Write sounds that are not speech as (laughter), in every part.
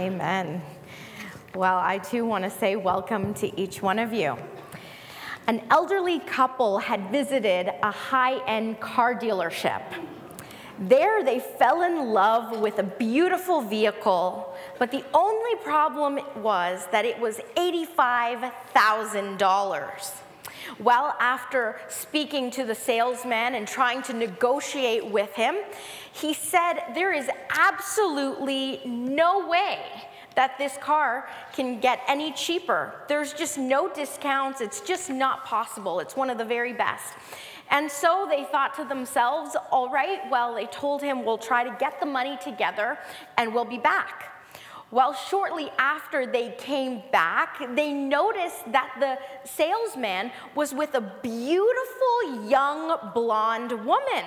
Amen. Well, I too want to say welcome to each one of you. An elderly couple had visited a high end car dealership. There, they fell in love with a beautiful vehicle, but the only problem was that it was $85,000. Well, after speaking to the salesman and trying to negotiate with him, he said, There is absolutely no way that this car can get any cheaper. There's just no discounts. It's just not possible. It's one of the very best. And so they thought to themselves, all right, well, they told him, we'll try to get the money together and we'll be back. Well, shortly after they came back, they noticed that the salesman was with a beautiful young blonde woman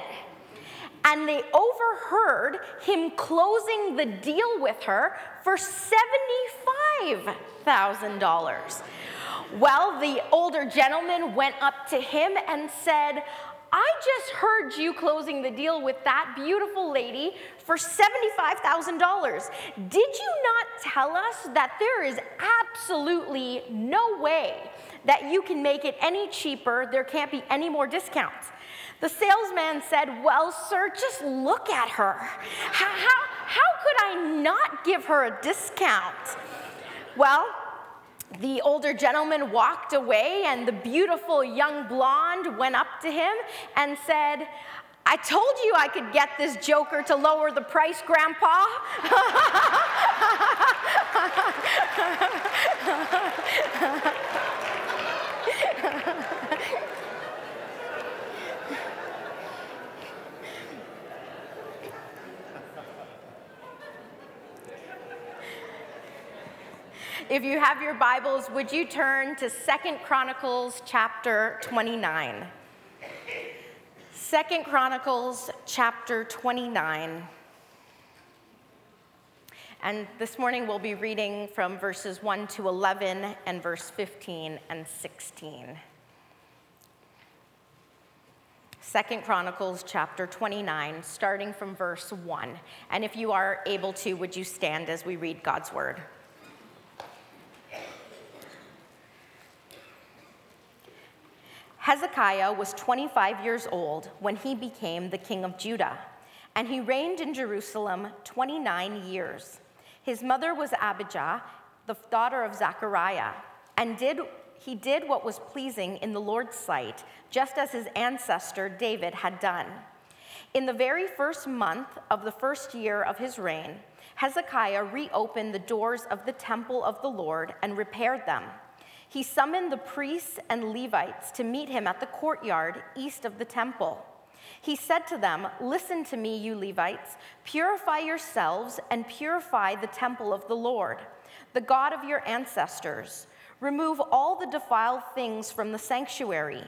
and they overheard him closing the deal with her for $75,000. Well, the older gentleman went up to him and said, I just heard you closing the deal with that beautiful lady for $75,000. Did you not tell us that there is absolutely no way that you can make it any cheaper? There can't be any more discounts. The salesman said, Well, sir, just look at her. How, how, how could I not give her a discount? Well, the older gentleman walked away, and the beautiful young blonde went up to him and said, I told you I could get this joker to lower the price, Grandpa. (laughs) If you have your Bibles, would you turn to Second Chronicles chapter 29? Second Chronicles chapter 29. And this morning we'll be reading from verses 1 to 11 and verse 15 and 16. Second Chronicles chapter 29, starting from verse 1. And if you are able to, would you stand as we read God's word? Hezekiah was 25 years old when he became the king of Judah, and he reigned in Jerusalem 29 years. His mother was Abijah, the daughter of Zechariah, and did, he did what was pleasing in the Lord's sight, just as his ancestor David had done. In the very first month of the first year of his reign, Hezekiah reopened the doors of the temple of the Lord and repaired them he summoned the priests and Levites to meet him at the courtyard east of the temple. He said to them, Listen to me, you Levites, purify yourselves and purify the temple of the Lord, the God of your ancestors. Remove all the defiled things from the sanctuary.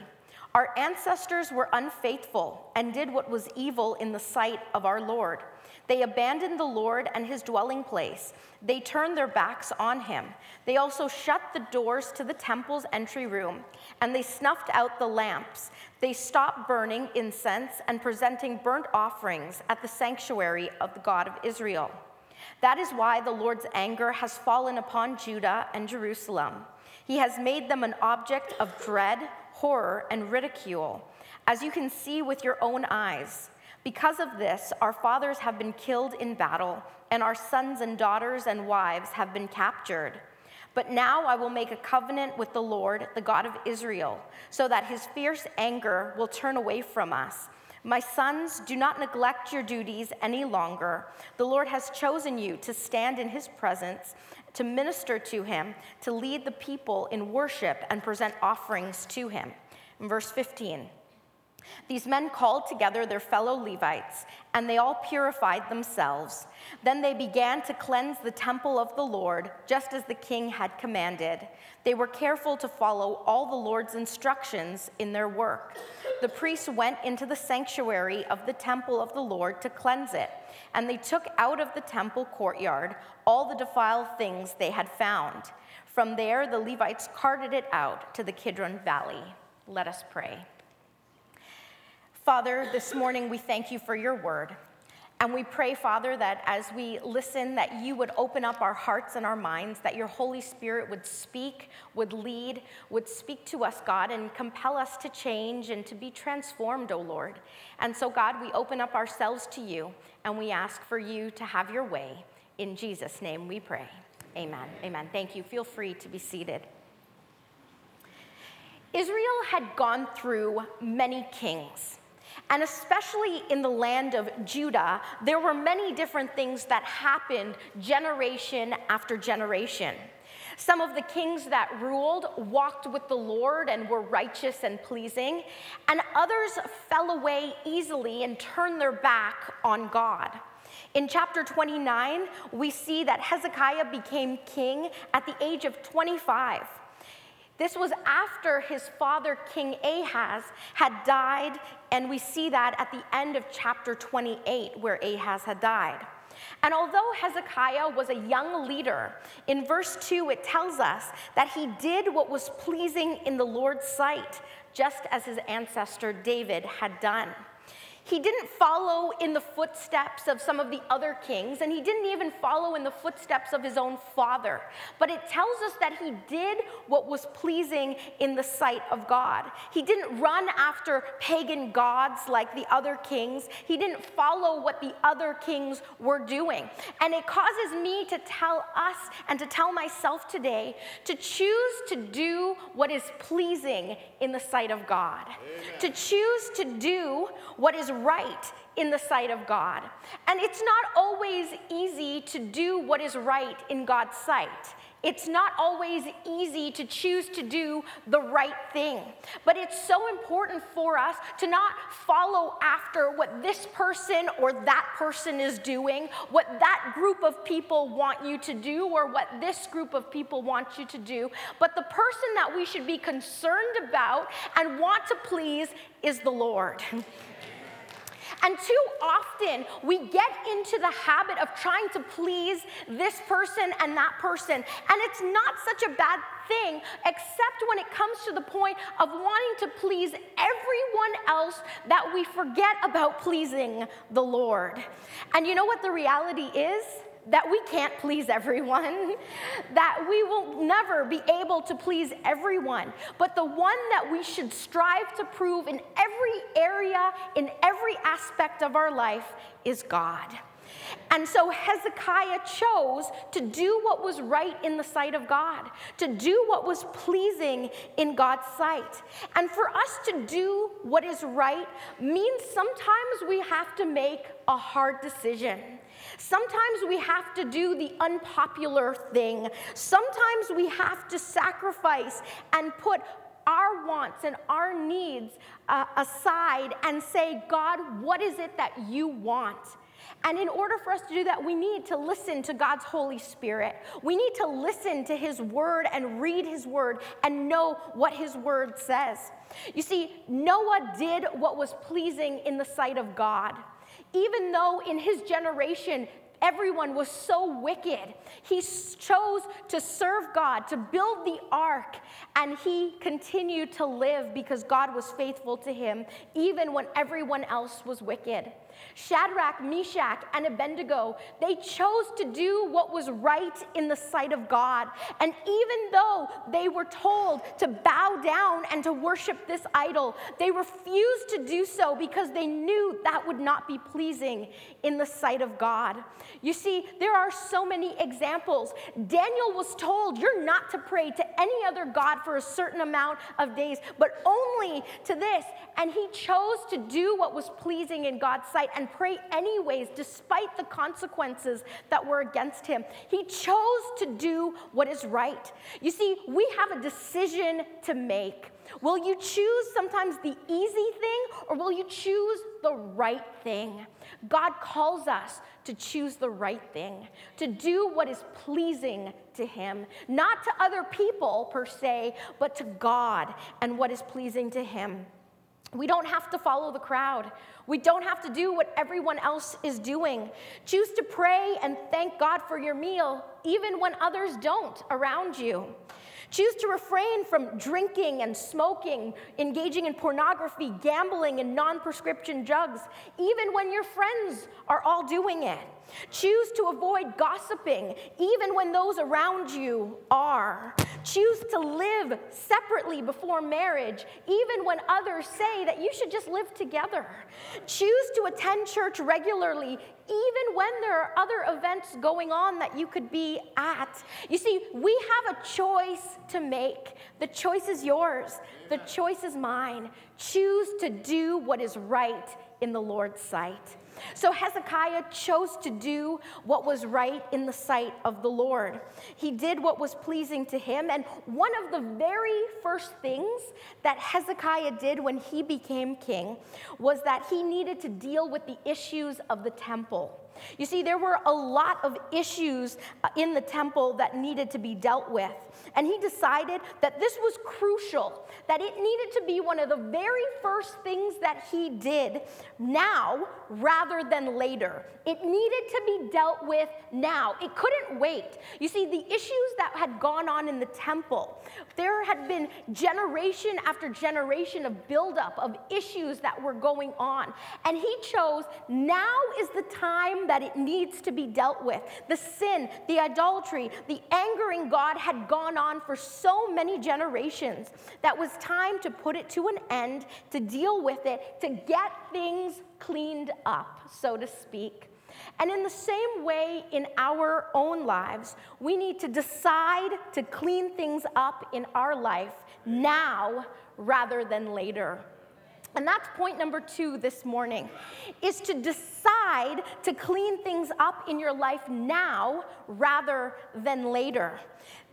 Our ancestors were unfaithful and did what was evil in the sight of our Lord. They abandoned the Lord and his dwelling place. They turned their backs on him. They also shut the doors to the temple's entry room, and they snuffed out the lamps. They stopped burning incense and presenting burnt offerings at the sanctuary of the God of Israel. That is why the Lord's anger has fallen upon Judah and Jerusalem. He has made them an object of dread, horror, and ridicule, as you can see with your own eyes. Because of this, our fathers have been killed in battle, and our sons and daughters and wives have been captured. But now I will make a covenant with the Lord, the God of Israel, so that his fierce anger will turn away from us. My sons, do not neglect your duties any longer. The Lord has chosen you to stand in his presence, to minister to him, to lead the people in worship, and present offerings to him. In verse 15. These men called together their fellow Levites, and they all purified themselves. Then they began to cleanse the temple of the Lord, just as the king had commanded. They were careful to follow all the Lord's instructions in their work. The priests went into the sanctuary of the temple of the Lord to cleanse it, and they took out of the temple courtyard all the defiled things they had found. From there, the Levites carted it out to the Kidron Valley. Let us pray. Father, this morning we thank you for your word. And we pray, Father, that as we listen, that you would open up our hearts and our minds, that your Holy Spirit would speak, would lead, would speak to us, God, and compel us to change and to be transformed, O Lord. And so, God, we open up ourselves to you and we ask for you to have your way. In Jesus' name we pray. Amen. Amen. Thank you. Feel free to be seated. Israel had gone through many kings. And especially in the land of Judah, there were many different things that happened generation after generation. Some of the kings that ruled walked with the Lord and were righteous and pleasing, and others fell away easily and turned their back on God. In chapter 29, we see that Hezekiah became king at the age of 25. This was after his father, King Ahaz, had died, and we see that at the end of chapter 28, where Ahaz had died. And although Hezekiah was a young leader, in verse 2 it tells us that he did what was pleasing in the Lord's sight, just as his ancestor David had done. He didn't follow in the footsteps of some of the other kings, and he didn't even follow in the footsteps of his own father. But it tells us that he did what was pleasing in the sight of God. He didn't run after pagan gods like the other kings, he didn't follow what the other kings were doing. And it causes me to tell us and to tell myself today to choose to do what is pleasing in the sight of God, Amen. to choose to do what is right in the sight of God. And it's not always easy to do what is right in God's sight. It's not always easy to choose to do the right thing, but it's so important for us to not follow after what this person or that person is doing, what that group of people want you to do, or what this group of people want you to do, but the person that we should be concerned about and want to please is the Lord. (laughs) And too often we get into the habit of trying to please this person and that person. And it's not such a bad thing, except when it comes to the point of wanting to please everyone else that we forget about pleasing the Lord. And you know what the reality is? That we can't please everyone, (laughs) that we will never be able to please everyone. But the one that we should strive to prove in every area, in every aspect of our life, is God. And so Hezekiah chose to do what was right in the sight of God, to do what was pleasing in God's sight. And for us to do what is right means sometimes we have to make a hard decision. Sometimes we have to do the unpopular thing. Sometimes we have to sacrifice and put our wants and our needs uh, aside and say, God, what is it that you want? And in order for us to do that, we need to listen to God's Holy Spirit. We need to listen to His Word and read His Word and know what His Word says. You see, Noah did what was pleasing in the sight of God even though in his generation everyone was so wicked, he chose to serve God, to build the ark, and he continued to live because God was faithful to him, even when everyone else was wicked. Shadrach, Meshach, and Abednego, they chose to do what was right in the sight of God. And even though they were told to bow down and to worship this idol, they refused to do so because they knew that would not be pleasing in the sight of God. You see, there are so many examples. Daniel was told, You're not to pray to any other God for a certain amount of days, but only to this. And he chose to do what was pleasing in God's sight and pray anyways, despite the consequences that were against him. He chose to do what is right. You see, we have a decision to make. Will you choose sometimes the easy thing or will you choose the right thing? God calls us to choose the right thing, to do what is pleasing to Him, not to other people per se, but to God and what is pleasing to Him. We don't have to follow the crowd. We don't have to do what everyone else is doing. Choose to pray and thank God for your meal, even when others don't around you. Choose to refrain from drinking and smoking, engaging in pornography, gambling, and non prescription drugs, even when your friends are all doing it. Choose to avoid gossiping, even when those around you are. Choose to live separately before marriage, even when others say that you should just live together. Choose to attend church regularly, even when there are other events going on that you could be at. You see, we have a choice to make. The choice is yours, the choice is mine. Choose to do what is right in the Lord's sight. So Hezekiah chose to do what was right in the sight of the Lord. He did what was pleasing to him. And one of the very first things that Hezekiah did when he became king was that he needed to deal with the issues of the temple. You see, there were a lot of issues uh, in the temple that needed to be dealt with. And he decided that this was crucial, that it needed to be one of the very first things that he did now rather than later. It needed to be dealt with now. It couldn't wait. You see, the issues that had gone on in the temple, there had been generation after generation of buildup of issues that were going on. And he chose now is the time that it needs to be dealt with. The sin, the idolatry, the angering God had gone on for so many generations that was time to put it to an end, to deal with it, to get things cleaned up, so to speak. And in the same way, in our own lives, we need to decide to clean things up in our life now rather than later. And that's point number two this morning is to decide to clean things up in your life now rather than later.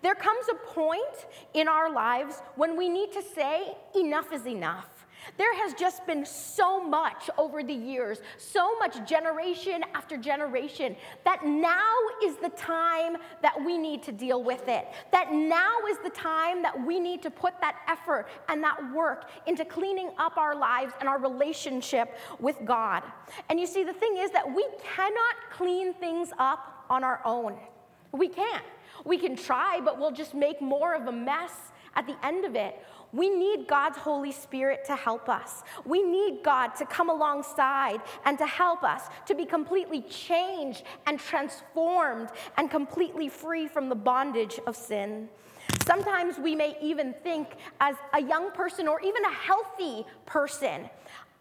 There comes a point in our lives when we need to say, enough is enough. There has just been so much over the years, so much generation after generation, that now is the time that we need to deal with it. That now is the time that we need to put that effort and that work into cleaning up our lives and our relationship with God. And you see, the thing is that we cannot clean things up on our own. We can't. We can try, but we'll just make more of a mess at the end of it. We need God's Holy Spirit to help us. We need God to come alongside and to help us to be completely changed and transformed and completely free from the bondage of sin. Sometimes we may even think, as a young person or even a healthy person,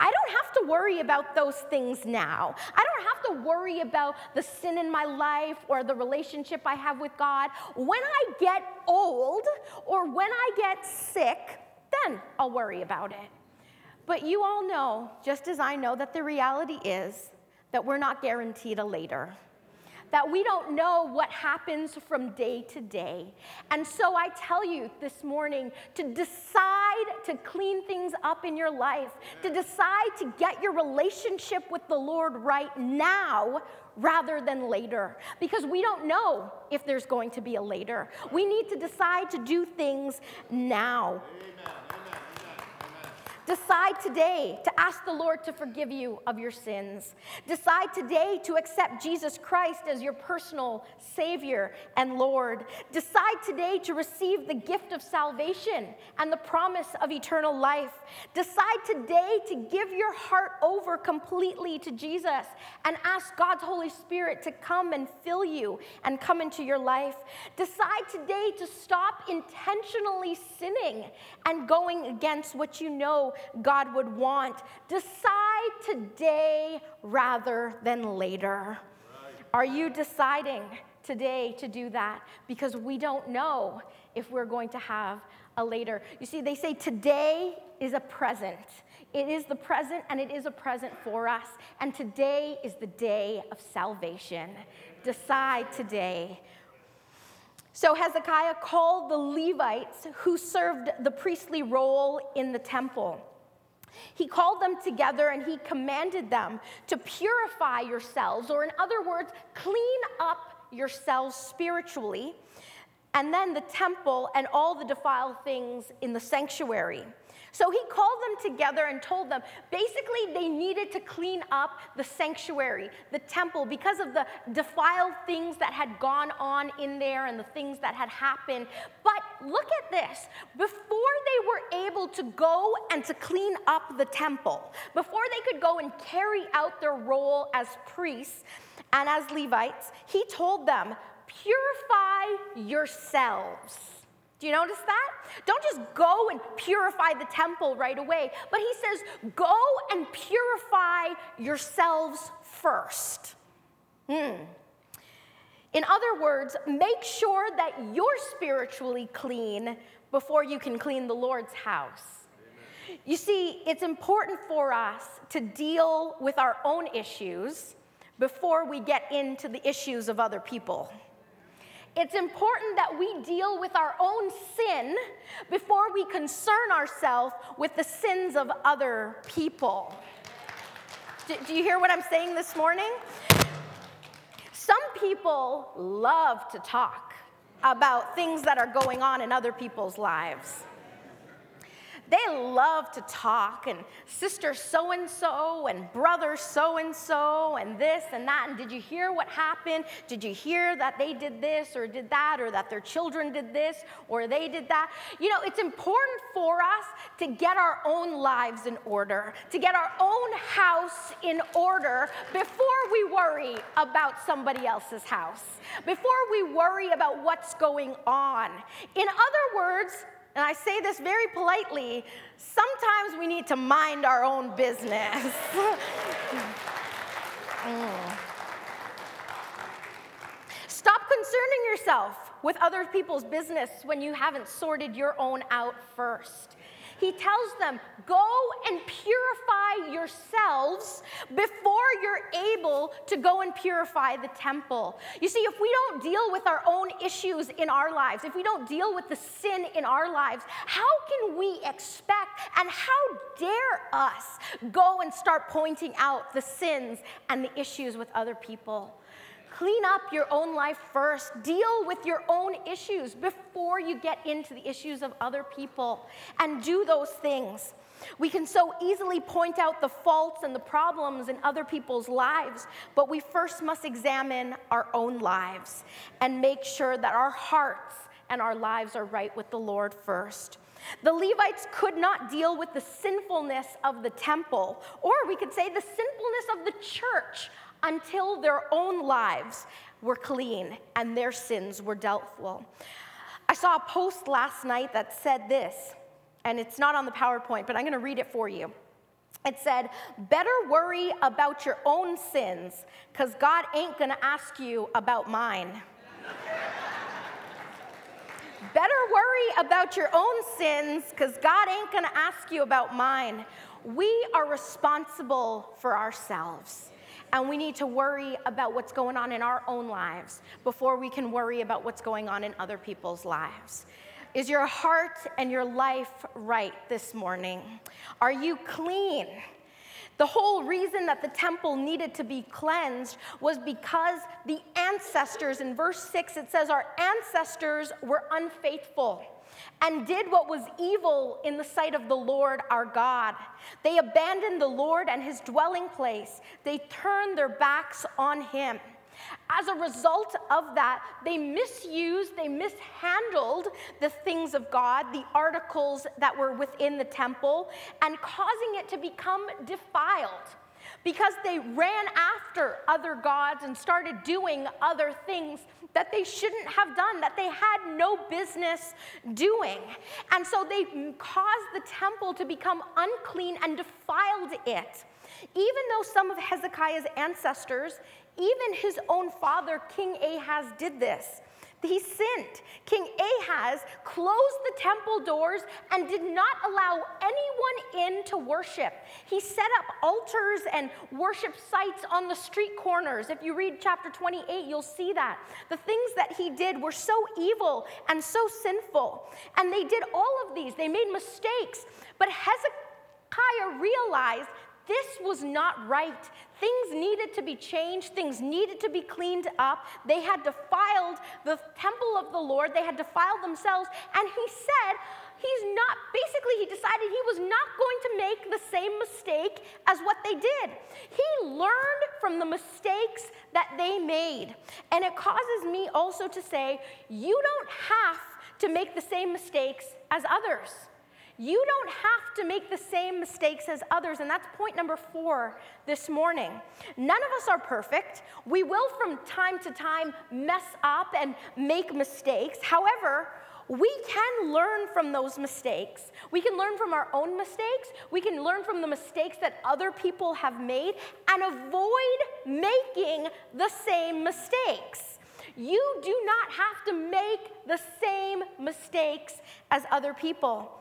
I don't have to worry about those things now. I don't have to worry about the sin in my life or the relationship I have with God. When I get old or when I get sick, then I'll worry about it. But you all know, just as I know, that the reality is that we're not guaranteed a later. That we don't know what happens from day to day. And so I tell you this morning to decide to clean things up in your life, to decide to get your relationship with the Lord right now rather than later because we don't know if there's going to be a later. We need to decide to do things now. Decide today to ask the Lord to forgive you of your sins. Decide today to accept Jesus Christ as your personal Savior and Lord. Decide today to receive the gift of salvation and the promise of eternal life. Decide today to give your heart over completely to Jesus and ask God's Holy Spirit to come and fill you and come into your life. Decide today to stop intentionally sinning and going against what you know God would want. Decide today rather than later. Are you deciding today to do that? Because we don't know if we're going to have a later. You see, they say today is a present. It is the present and it is a present for us. And today is the day of salvation. Decide today so Hezekiah called the Levites who served the priestly role in the temple. He called them together and he commanded them to purify yourselves, or in other words, clean up yourselves spiritually, and then the temple and all the defiled things in the sanctuary. So he called them together and told them basically they needed to clean up the sanctuary, the temple, because of the defiled things that had gone on in there and the things that had happened. But look at this. Before they were able to go and to clean up the temple, before they could go and carry out their role as priests and as Levites, he told them, purify yourselves. Do you notice that? Don't just go and purify the temple right away, but he says, go and purify yourselves first. Hmm. In other words, make sure that you're spiritually clean before you can clean the Lord's house. You see, it's important for us to deal with our own issues before we get into the issues of other people. It's important that we deal with our own sin before we concern ourselves with the sins of other people. Do, do you hear what I'm saying this morning? Some people love to talk about things that are going on in other people's lives. They love to talk, and sister so and so, and brother so and so, and this and that. And did you hear what happened? Did you hear that they did this or did that, or that their children did this or they did that? You know, it's important for us to get our own lives in order, to get our own house in order before we worry about somebody else's house, before we worry about what's going on. In other words, and I say this very politely, sometimes we need to mind our own business. (laughs) mm. Stop concerning yourself with other people's business when you haven't sorted your own out first. He tells them, Go and purify yourselves before you're able to go and purify the temple. You see, if we don't deal with our own issues in our lives, if we don't deal with the sin in our lives, how can we expect and how dare us go and start pointing out the sins and the issues with other people? Clean up your own life first. Deal with your own issues before you get into the issues of other people and do those things. We can so easily point out the faults and the problems in other people's lives, but we first must examine our own lives and make sure that our hearts and our lives are right with the Lord first. The Levites could not deal with the sinfulness of the temple, or we could say the sinfulness of the church, until their own lives were clean and their sins were dealt with. I saw a post last night that said this, and it's not on the PowerPoint, but I'm going to read it for you. It said, Better worry about your own sins, because God ain't going to ask you about mine. (laughs) Better worry about your own sins, because God ain't going to ask you about mine. We are responsible for ourselves and we need to worry about what's going on in our own lives before we can worry about what's going on in other people's lives. Is your heart and your life right this morning? Are you clean? The whole reason that the temple needed to be cleansed was because the ancestors, in verse 6, it says, Our ancestors were unfaithful and did what was evil in the sight of the Lord our God. They abandoned the Lord and his dwelling place, they turned their backs on him. As a result of that, they misused, they mishandled the things of God, the articles that were within the temple, and causing it to become defiled because they ran after other gods and started doing other things that they shouldn't have done, that they had no business doing. And so they caused the temple to become unclean and defiled it. Even though some of Hezekiah's ancestors, even his own father, King Ahaz, did this he sinned. King Ahaz closed the temple doors and did not allow anyone in to worship. He set up altars and worship sites on the street corners. If you read chapter 28, you'll see that. The things that he did were so evil and so sinful. And they did all of these, they made mistakes. But Hezekiah realized this was not right. Things needed to be changed, things needed to be cleaned up. They had defiled the temple of the Lord, they had defiled themselves. And he said, he's not, basically, he decided he was not going to make the same mistake as what they did. He learned from the mistakes that they made. And it causes me also to say, you don't have to make the same mistakes as others. You don't have to make the same mistakes as others, and that's point number four this morning. None of us are perfect. We will, from time to time, mess up and make mistakes. However, we can learn from those mistakes. We can learn from our own mistakes. We can learn from the mistakes that other people have made and avoid making the same mistakes. You do not have to make the same mistakes as other people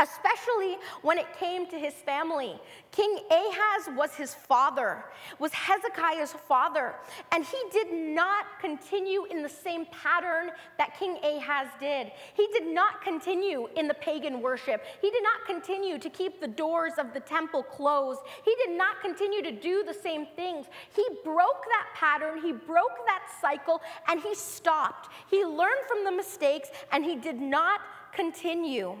especially when it came to his family. King Ahaz was his father, was Hezekiah's father, and he did not continue in the same pattern that King Ahaz did. He did not continue in the pagan worship. He did not continue to keep the doors of the temple closed. He did not continue to do the same things. He broke that pattern, he broke that cycle, and he stopped. He learned from the mistakes and he did not continue.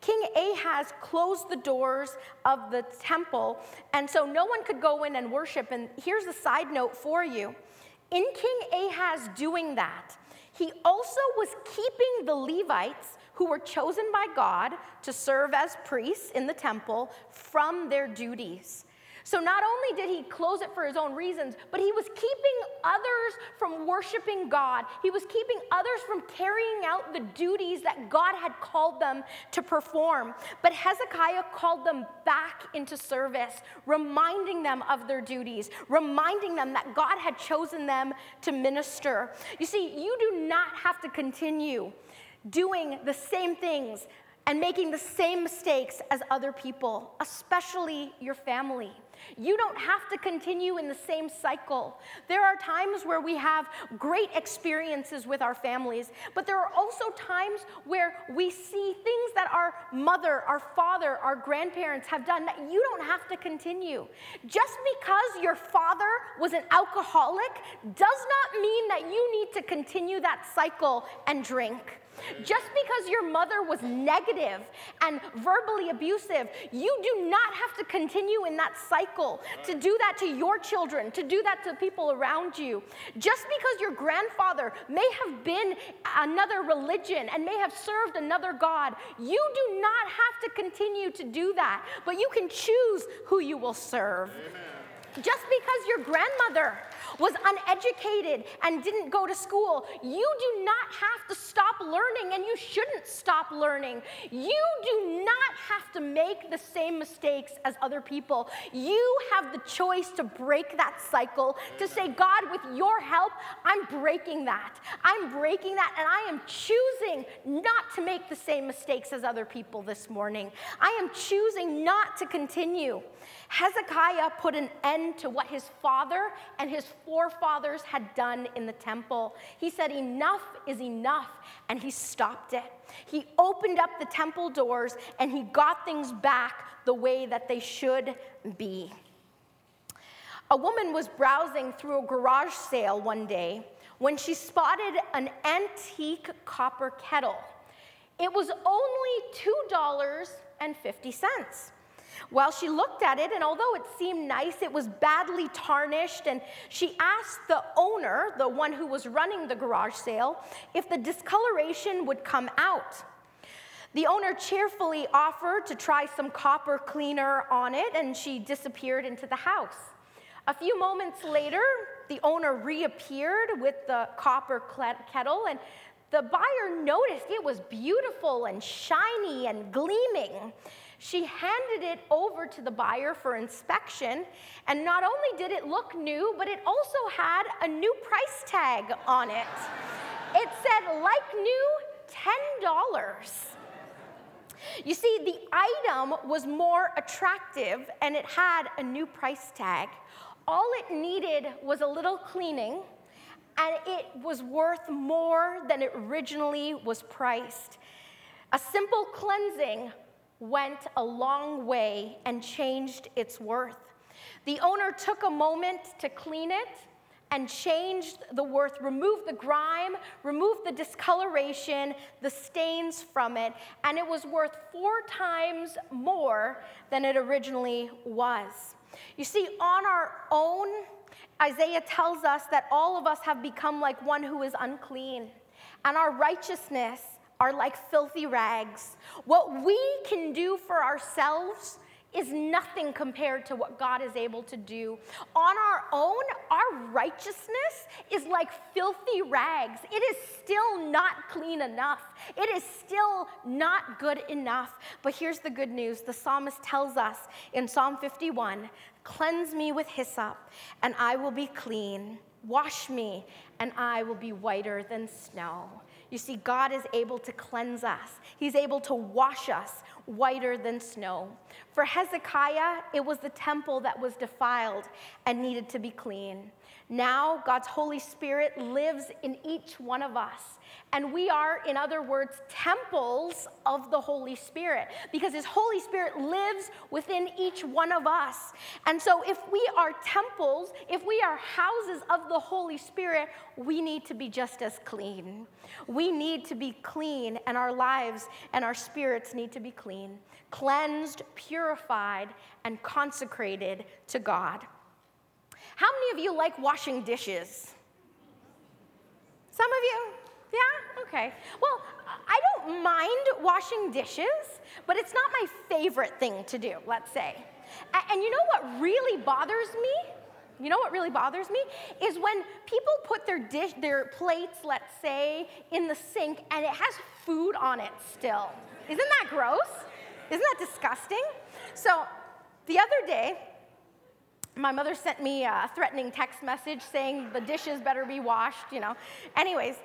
King Ahaz closed the doors of the temple, and so no one could go in and worship. And here's a side note for you in King Ahaz doing that, he also was keeping the Levites, who were chosen by God to serve as priests in the temple, from their duties. So not only did he close it for his own reasons, but he was keeping others from worshiping God. He was keeping others from carrying out the duties that God had called them to perform. But Hezekiah called them back into service, reminding them of their duties, reminding them that God had chosen them to minister. You see, you do not have to continue doing the same things and making the same mistakes as other people, especially your family. You don't have to continue in the same cycle. There are times where we have great experiences with our families, but there are also times where we see things that our mother, our father, our grandparents have done that you don't have to continue. Just because your father was an alcoholic does not mean that you need to continue that cycle and drink. Just because your mother was negative and verbally abusive, you do not have to continue in that cycle to do that to your children, to do that to people around you. Just because your grandfather may have been another religion and may have served another God, you do not have to continue to do that, but you can choose who you will serve. Amen. Just because your grandmother was uneducated and didn't go to school, you do not have to stop learning and you shouldn't stop learning. You do not have to make the same mistakes as other people. You have the choice to break that cycle, to say, God, with your help, I'm breaking that. I'm breaking that, and I am choosing not to make the same mistakes as other people this morning. I am choosing not to continue. Hezekiah put an end to what his father and his forefathers had done in the temple. He said, Enough is enough, and he stopped it. He opened up the temple doors and he got things back the way that they should be. A woman was browsing through a garage sale one day when she spotted an antique copper kettle. It was only $2.50. Well, she looked at it, and although it seemed nice, it was badly tarnished. And she asked the owner, the one who was running the garage sale, if the discoloration would come out. The owner cheerfully offered to try some copper cleaner on it, and she disappeared into the house. A few moments later, the owner reappeared with the copper kettle, and the buyer noticed it was beautiful and shiny and gleaming. She handed it over to the buyer for inspection, and not only did it look new, but it also had a new price tag on it. It said, like new, $10. You see, the item was more attractive and it had a new price tag. All it needed was a little cleaning, and it was worth more than it originally was priced. A simple cleansing went a long way and changed its worth. The owner took a moment to clean it, and changed the worth, removed the grime, removed the discoloration, the stains from it, and it was worth four times more than it originally was. You see, on our own, Isaiah tells us that all of us have become like one who is unclean, and our righteousness are like filthy rags. What we can do for ourselves is nothing compared to what God is able to do. On our own, our righteousness is like filthy rags. It is still not clean enough. It is still not good enough. But here's the good news the psalmist tells us in Psalm 51 Cleanse me with hyssop, and I will be clean. Wash me, and I will be whiter than snow. You see, God is able to cleanse us, He's able to wash us whiter than snow. For Hezekiah, it was the temple that was defiled and needed to be clean. Now, God's Holy Spirit lives in each one of us. And we are, in other words, temples of the Holy Spirit because His Holy Spirit lives within each one of us. And so, if we are temples, if we are houses of the Holy Spirit, we need to be just as clean. We need to be clean, and our lives and our spirits need to be clean, cleansed, purified, and consecrated to God. How many of you like washing dishes? Some of you? Yeah? Okay. Well, I don't mind washing dishes, but it's not my favorite thing to do, let's say. And you know what really bothers me? You know what really bothers me is when people put their dish, their plates, let's say, in the sink and it has food on it still. Isn't that gross? Isn't that disgusting? So, the other day, my mother sent me a threatening text message saying the dishes better be washed, you know. Anyways,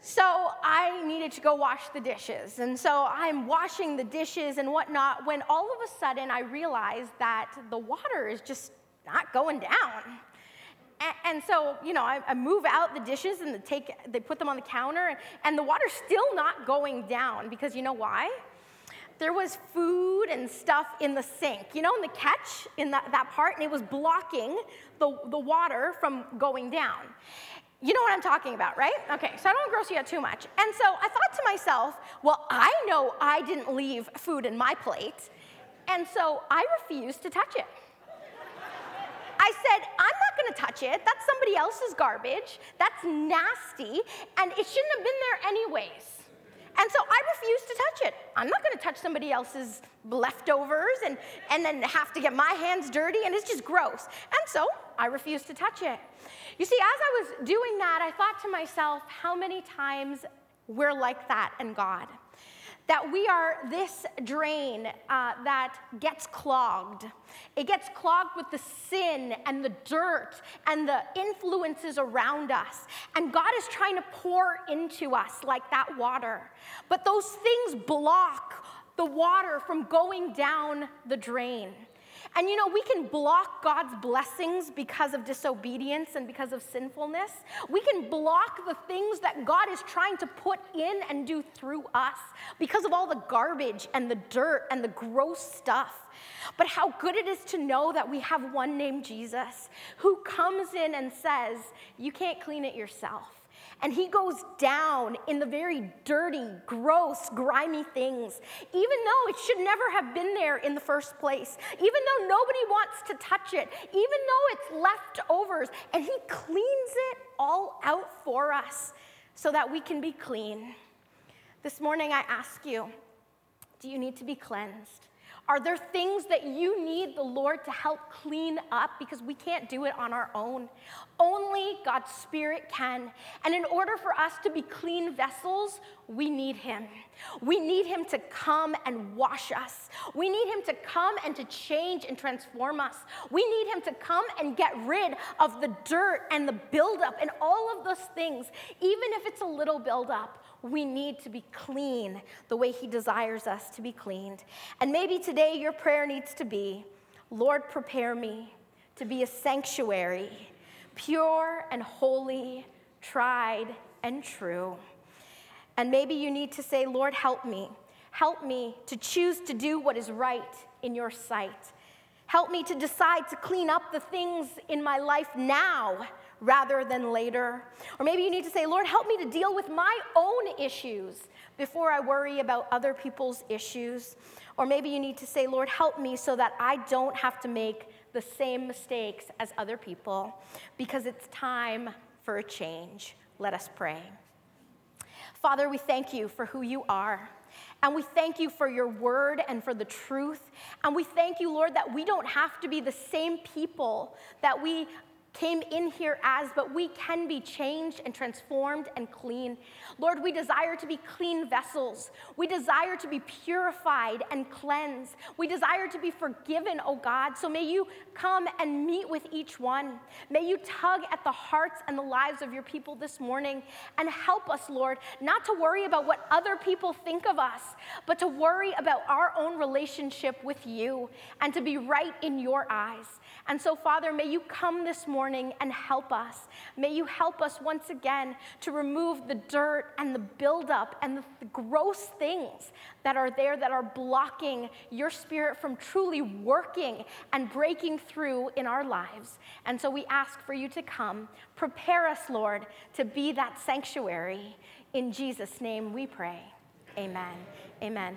so I needed to go wash the dishes. And so I'm washing the dishes and whatnot when all of a sudden I realized that the water is just not going down. And, so, you know, I, move out the dishes and the take, they put them on the counter, and the water's still not going down because you know why? There was food and stuff in the sink, you know, in the catch, in that, that part, and it was blocking the, the water from going down. You know what I'm talking about, right? Okay, so I don't want to gross you out too much. And so I thought to myself, well, I know I didn't leave food in my plate, and so I refused to touch it. I said, I'm not to touch it. That's somebody else's garbage. That's nasty, and it shouldn't have been there anyways. And so I refuse to touch it. I'm not to touch somebody else's leftovers and, and then have to get my hands dirty, and it's just gross. And so I refuse to touch it. You see, as I was doing that, I thought to myself, how many times we're like that in God? That we are this drain uh, that gets clogged. It gets clogged with the sin and the dirt and the influences around us. And God is trying to pour into us like that water. But those things block the water from going down the drain. And you know, we can block God's blessings because of disobedience and because of sinfulness. We can block the things that God is trying to put in and do through us because of all the garbage and the dirt and the gross stuff. But how good it is to know that we have one named Jesus who comes in and says, You can't clean it yourself. And he goes down in the very dirty, gross, grimy things, even though it should never have been there in the first place, even though nobody wants to touch it, even though it's leftovers. And he cleans it all out for us so that we can be clean. This morning, I ask you do you need to be cleansed? Are there things that you need the Lord to help clean up because we can't do it on our own? Only God's Spirit can. And in order for us to be clean vessels, we need Him. We need Him to come and wash us. We need Him to come and to change and transform us. We need Him to come and get rid of the dirt and the buildup and all of those things, even if it's a little buildup we need to be clean the way He desires us to be cleaned. And maybe today your prayer needs to be Lord, prepare me to be a sanctuary, pure and holy, tried and true. And maybe you need to say, Lord, help me. Help me to choose to do what is right in your sight. Help me to decide to clean up the things in my life now rather than later. Or maybe you need to say, Lord, help me to deal with my own issues before I worry about other people's issues. Or maybe you need to say, Lord, help me so that I don't have to make the same mistakes as other people because it's time for a change. Let us pray. Father, we thank you for who you are. And we thank you for your word and for the truth. And we thank you, Lord, that we don't have to be the same people that we came in here as, but we can be changed and transformed and clean. Lord, we desire to be clean vessels. We desire to be purified and cleansed. We desire to be forgiven, oh God. So may you come and meet with each one. May you tug at the hearts and the lives of your people this morning and help us, Lord, not to worry about what other people think of us, but to worry about our own relationship with you and to be right in your eyes. And so, Father, may you come this morning and help us. May you help us once again to remove the dirt and the buildup and the, gross things that are there that are blocking your spirit from truly working and breaking through in our lives. And so we ask for you to come. Prepare us, Lord, to be that sanctuary. In Jesus' name we pray. Amen. Amen.